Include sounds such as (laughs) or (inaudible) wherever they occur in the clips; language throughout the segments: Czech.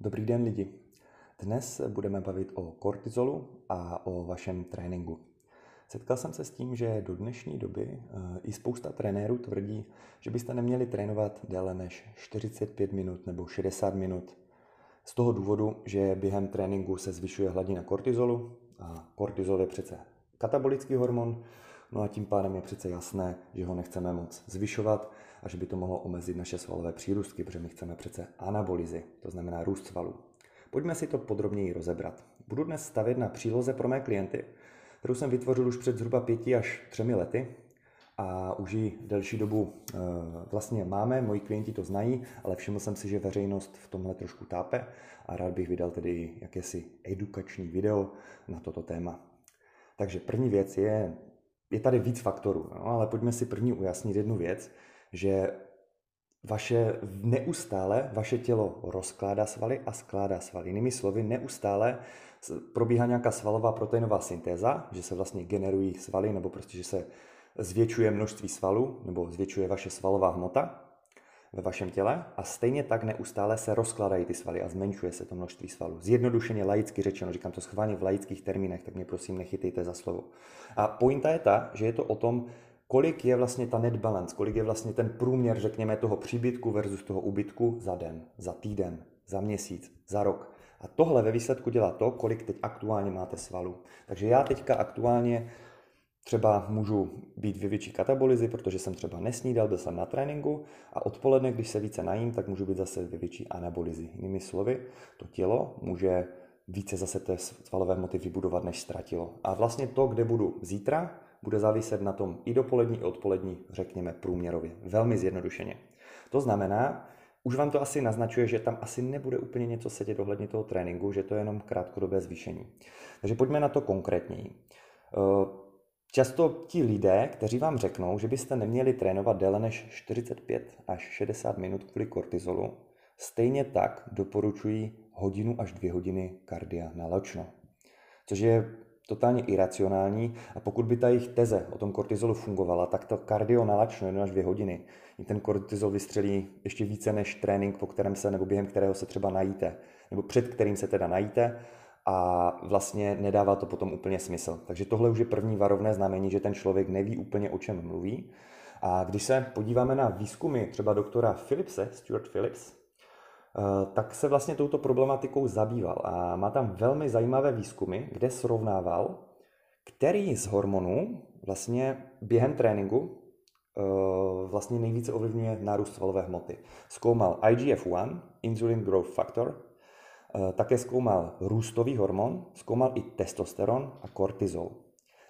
Dobrý den lidi. Dnes budeme bavit o kortizolu a o vašem tréninku. Setkal jsem se s tím, že do dnešní doby eh, i spousta trenérů tvrdí, že byste neměli trénovat déle než 45 minut nebo 60 minut. Z toho důvodu, že během tréninku se zvyšuje hladina kortizolu a kortizol je přece katabolický hormon, no a tím pádem je přece jasné, že ho nechceme moc zvyšovat a že by to mohlo omezit naše svalové přírůstky, protože my chceme přece anabolizy, to znamená růst svalů. Pojďme si to podrobněji rozebrat. Budu dnes stavět na příloze pro mé klienty, kterou jsem vytvořil už před zhruba pěti až třemi lety a už ji delší dobu e, vlastně máme, moji klienti to znají, ale všiml jsem si, že veřejnost v tomhle trošku tápe a rád bych vydal tedy jakési edukační video na toto téma. Takže první věc je, je tady víc faktorů, no, ale pojďme si první ujasnit jednu věc, že vaše neustále vaše tělo rozkládá svaly a skládá svaly. Jinými slovy, neustále probíhá nějaká svalová proteinová syntéza, že se vlastně generují svaly, nebo prostě, že se zvětšuje množství svalů, nebo zvětšuje vaše svalová hmota ve vašem těle a stejně tak neustále se rozkládají ty svaly a zmenšuje se to množství svalů. Zjednodušeně laicky řečeno, říkám to schválně v laických termínech, tak mě prosím nechytejte za slovo. A pointa je ta, že je to o tom, kolik je vlastně ta net balance, kolik je vlastně ten průměr, řekněme, toho příbytku versus toho ubytku za den, za týden, za měsíc, za rok. A tohle ve výsledku dělá to, kolik teď aktuálně máte svalů. Takže já teďka aktuálně třeba můžu být ve větší katabolizi, protože jsem třeba nesnídal, byl jsem na tréninku a odpoledne, když se více najím, tak můžu být zase ve větší anabolizi. Jinými slovy, to tělo může více zase té svalové hmoty vybudovat, než ztratilo. A vlastně to, kde budu zítra, bude záviset na tom i dopolední, i odpolední, řekněme průměrově. Velmi zjednodušeně. To znamená, už vám to asi naznačuje, že tam asi nebude úplně něco sedět ohledně toho tréninku, že to je jenom krátkodobé zvýšení. Takže pojďme na to konkrétněji. Eh, často ti lidé, kteří vám řeknou, že byste neměli trénovat déle než 45 až 60 minut kvůli kortizolu, stejně tak doporučují hodinu až dvě hodiny kardia na ločno. Což je totálně iracionální a pokud by ta jejich teze o tom kortizolu fungovala, tak to kardio nalačno 1 až 2 hodiny. I ten kortizol vystřelí ještě více než trénink, po kterém se nebo během kterého se třeba najíte, nebo před kterým se teda najíte a vlastně nedává to potom úplně smysl. Takže tohle už je první varovné znamení, že ten člověk neví úplně o čem mluví. A když se podíváme na výzkumy třeba doktora Philipse, Stuart Phillips, tak se vlastně touto problematikou zabýval a má tam velmi zajímavé výzkumy, kde srovnával, který z hormonů vlastně během tréninku eh, vlastně nejvíce ovlivňuje nárůst svalové hmoty. Zkoumal IGF-1, Insulin Growth Factor, eh, také zkoumal růstový hormon, zkoumal i testosteron a kortizol.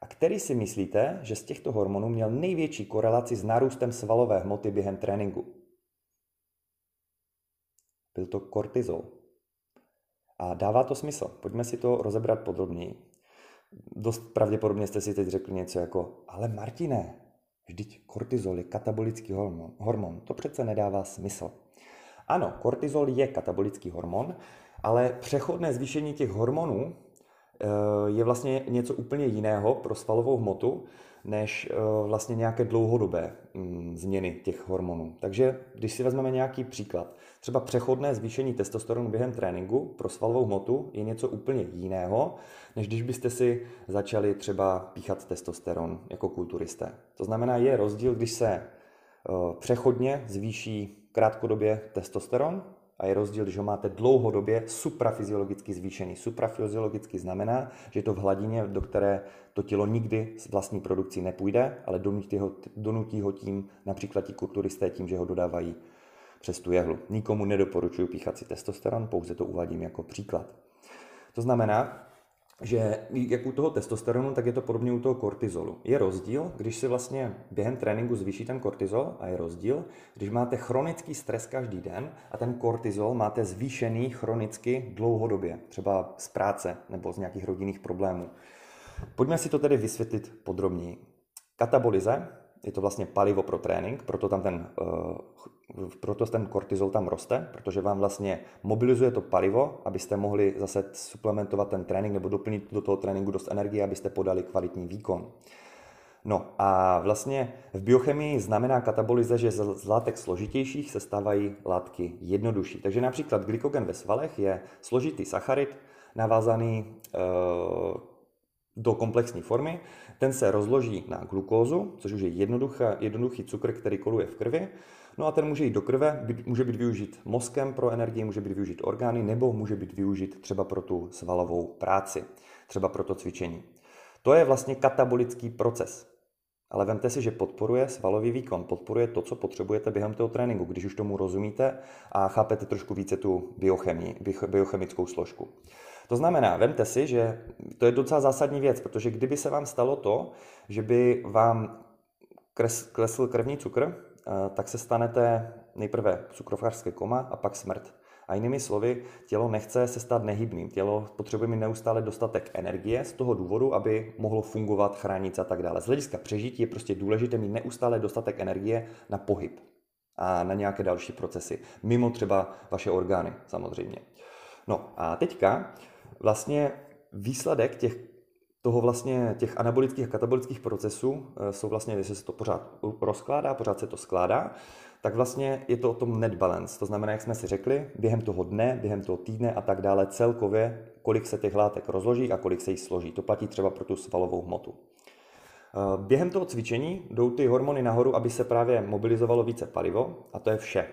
A který si myslíte, že z těchto hormonů měl největší korelaci s nárůstem svalové hmoty během tréninku? Byl to kortizol. A dává to smysl. Pojďme si to rozebrat podrobněji. Dost pravděpodobně jste si teď řekli něco jako, ale Martine, vždyť kortizol je katabolický hormon. hormon. To přece nedává smysl. Ano, kortizol je katabolický hormon, ale přechodné zvýšení těch hormonů je vlastně něco úplně jiného pro svalovou hmotu, než eh, vlastně nějaké dlouhodobé mm, změny těch hormonů. Takže když si vezmeme nějaký příklad, třeba přechodné zvýšení testosteronu během tréninku pro svalovou hmotu je něco úplně jiného, než když byste si začali třeba píchat testosteron jako kulturisté. To znamená, je rozdíl, když se eh, přechodně zvýší krátkodobě testosteron a je rozdíl, když ho máte dlouhodobě suprafyziologicky zvýšený. Suprafyziologicky znamená, že je to v hladině, do které to tělo nikdy s vlastní produkcí nepůjde, ale donutí ho, donutí ho tím například ti kulturisté tím, že ho dodávají přes tu jehlu. Nikomu nedoporučuji píchat si testosteron, pouze to uvádím jako příklad. To znamená, že jak u toho testosteronu, tak je to podobně u toho kortizolu. Je rozdíl, když si vlastně během tréninku zvýší ten kortizol a je rozdíl, když máte chronický stres každý den a ten kortizol máte zvýšený chronicky dlouhodobě, třeba z práce nebo z nějakých rodinných problémů. Pojďme si to tedy vysvětlit podrobněji. Katabolize je to vlastně palivo pro trénink, proto tam ten, uh, proto ten kortizol tam roste, protože vám vlastně mobilizuje to palivo, abyste mohli zase suplementovat ten trénink nebo doplnit do toho tréninku dost energie, abyste podali kvalitní výkon. No a vlastně v biochemii znamená katabolize, že z látek složitějších se stávají látky jednodušší. Takže například glykogen ve svalech je složitý sacharid, navázaný e, do komplexní formy. Ten se rozloží na glukózu, což už je jednoduchý cukr, který koluje v krvi. No a ten může jít do krve, může být využit mozkem pro energii, může být využit orgány, nebo může být využit třeba pro tu svalovou práci, třeba pro to cvičení. To je vlastně katabolický proces. Ale vemte si, že podporuje svalový výkon, podporuje to, co potřebujete během toho tréninku, když už tomu rozumíte a chápete trošku více tu biochemii, biochemickou složku. To znamená, vemte si, že to je docela zásadní věc, protože kdyby se vám stalo to, že by vám klesl krevní cukr, eh, tak se stanete nejprve cukrovářské koma a pak smrt. A jinými slovy, tělo nechce se stát nehybným. Tělo potřebuje mít neustále dostatek energie z toho důvodu, aby mohlo fungovat, chránit a tak dále. Z hlediska přežití je prostě důležité mít neustále dostatek energie na pohyb a na nějaké další procesy, mimo třeba vaše orgány samozřejmě. No a teďka vlastně výsledek těch, toho vlastně těch anabolických a katabolických procesů eh, jsou vlastně, když se to pořád rozkládá, pořád se to skládá, tak vlastně je to o tom net balance. To znamená, jak jsme si řekli, během toho dne, během toho týdne a tak dále celkově, kolik se těch látek rozloží a kolik se jich složí. To platí třeba pro tu svalovou hmotu. Eh, během toho cvičení jdou ty hormony nahoru, aby se právě mobilizovalo více palivo a to je vše.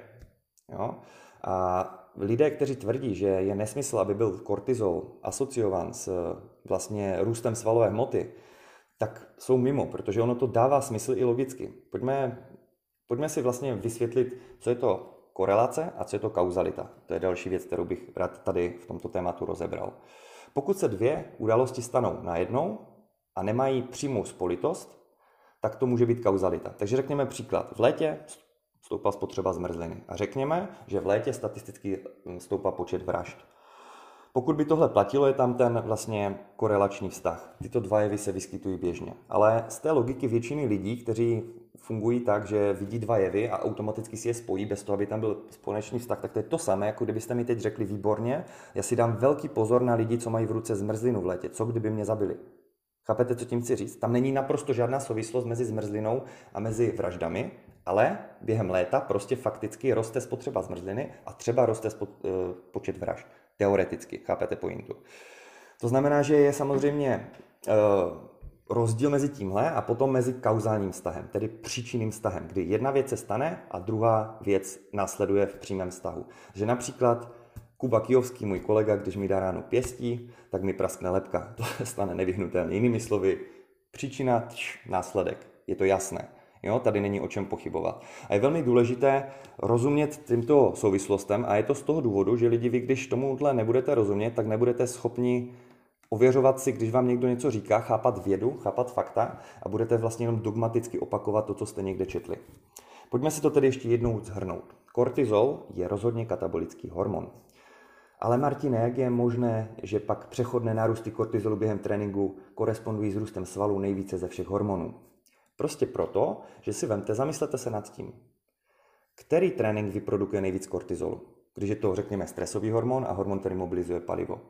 Jo? A lidé, kteří tvrdí, že je nesmysl, aby byl kortizol asociován s vlastně růstem svalové hmoty, tak jsou mimo, protože ono to dává smysl i logicky. Pojďme, pojďme si vlastně vysvětlit, co je to korelace a co je to kauzalita. To je další věc, kterou bych rád tady v tomto tématu rozebral. Pokud se dvě události stanou najednou a nemají přímou spolitost, tak to může být kauzalita. Takže řekněme příklad. V létě stoupá spotřeba zmrzliny. A řekněme, že v létě statisticky hm, stoupá počet vražd. Pokud by tohle platilo, je tam ten vlastně korelační vztah. Tyto dva jevy se vyskytují běžně. Ale z té logiky většiny lidí, kteří fungují tak, že vidí dva jevy a automaticky si je spojí bez toho, aby tam byl společný vztah, tak to je to samé, jako kdybyste mi teď řekli výborně, já si dám velký pozor na lidi, co mají v ruce zmrzlinu v létě. Co kdyby mě zabili? Chápete, co tím chci říct? Tam není naprosto žádná souvislost mezi zmrzlinou a mezi vraždami, ale během léta prostě fakticky roste spotřeba zmrzliny a třeba roste spot, uh, počet vražd. Teoreticky, chápete pointu. To znamená, že je samozřejmě uh, rozdíl mezi tímhle a potom mezi kauzálním vztahem, tedy příčinným vztahem, kdy jedna věc se stane a druhá věc následuje v přímém vztahu. Že například Kuba Kijovský, můj kolega, když mi dá ráno pěstí, tak mi praskne lepka. (laughs) To se stane nevyhnutelně. Jinými slovy, příčina, tš, následek. Je to jasné. Jo, tady není o čem pochybovat. A je velmi důležité rozumět tímto souvislostem a je to z toho důvodu, že lidi, vy když tomuhle nebudete rozumět, tak nebudete schopni ověřovat si, když vám někdo něco říká, chápat vědu, chápat fakta a budete vlastně jenom dogmaticky opakovat to, co jste někde četli. Pojďme si to tedy ještě jednou zhrnout. Kortizol je rozhodně katabolický hormon. Ale Martine, jak je možné, že pak přechodné nárůsty kortizolu během tréninku korespondují s růstem svalů nejvíce ze všech hormonů? Prostě proto, že si vemte, zamyslete se nad tím, který trénink vyprodukuje nejvíc kortizolu. Když je to, řekněme, stresový hormon a hormon, který mobilizuje palivo.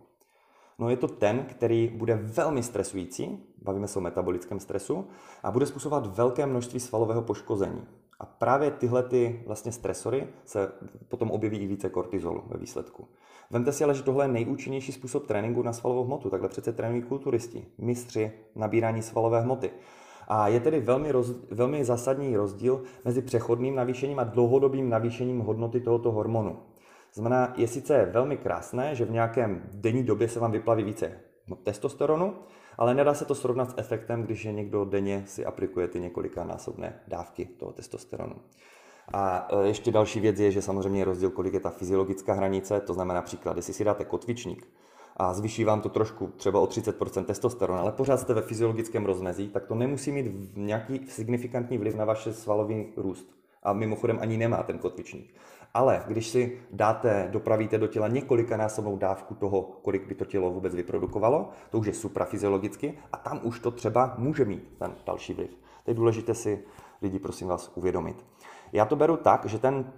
No je to ten, který bude velmi stresující, bavíme se o metabolickém stresu, a bude způsobovat velké množství svalového poškození. A právě tyhle ty vlastně stresory se potom objeví i více kortizolu ve výsledku. Vemte si ale, že tohle je nejúčinnější způsob tréninku na svalovou hmotu. Takhle přece trénují kulturisti, mistři nabírání svalové hmoty. A je tedy velmi, roz, velmi zásadní rozdíl mezi přechodným navýšením a dlouhodobým navýšením hodnoty tohoto hormonu. Znamená, je sice velmi krásné, že v nějakém denní době se vám vyplaví více testosteronu, ale nedá se to srovnat s efektem, když je někdo denně si aplikuje ty několika násobné dávky toho testosteronu. A e, ještě další věc je, že samozřejmě je rozdíl, kolik je ta fyziologická hranice, to znamená například, jestli si dáte kotvičník a zvýší vám to trošku, třeba o 30% testosteron, ale pořád jste ve fyziologickém rozmezí, tak to nemusí mít nějaký signifikantní vliv na vaše svalový růst. A mimochodem ani nemá ten kotvičník. Ale když si dáte, dopravíte do těla několikanásobnou dávku toho, kolik by to tělo vůbec vyprodukovalo, to už je suprafyziologicky a tam už to třeba může mít ten další vliv. To je důležité si lidi, prosím vás, uvědomit. Já to beru tak, že ten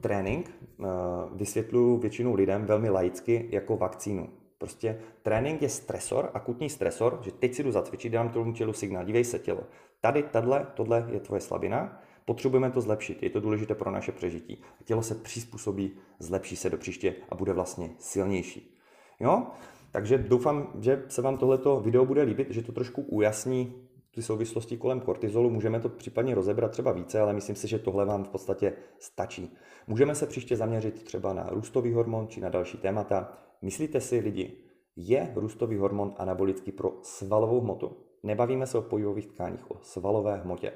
trénink uh, vysvětluji většinou lidem velmi laicky jako vakcínu. Prostě trénink je stresor, akutní stresor, že teď si jdu zacvičit, dám tomu tělu signál, dívej se tělo. Tady, tadle, tohle je tvoje slabina, potřebujeme to zlepšit, je to důležité pro naše přežití. Tělo se přizpůsobí, zlepší se do příště a bude vlastně silnější. Jo? Takže doufám, že se vám tohleto video bude líbit, že to trošku ujasní ty souvislosti kolem kortizolu. Můžeme to případně rozebrat třeba více, ale myslím si, že tohle vám v podstatě stačí. Můžeme se příště zaměřit třeba na růstový hormon či na další témata. Myslíte si, lidi, je růstový hormon anabolický pro svalovou hmotu? Nebavíme se o pojivových tkáních, o svalové hmotě.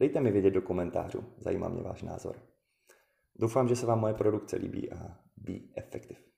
Dejte mi vědět do komentářů, zajímá mě váš názor. Doufám, že se vám moje produkce líbí a be effective.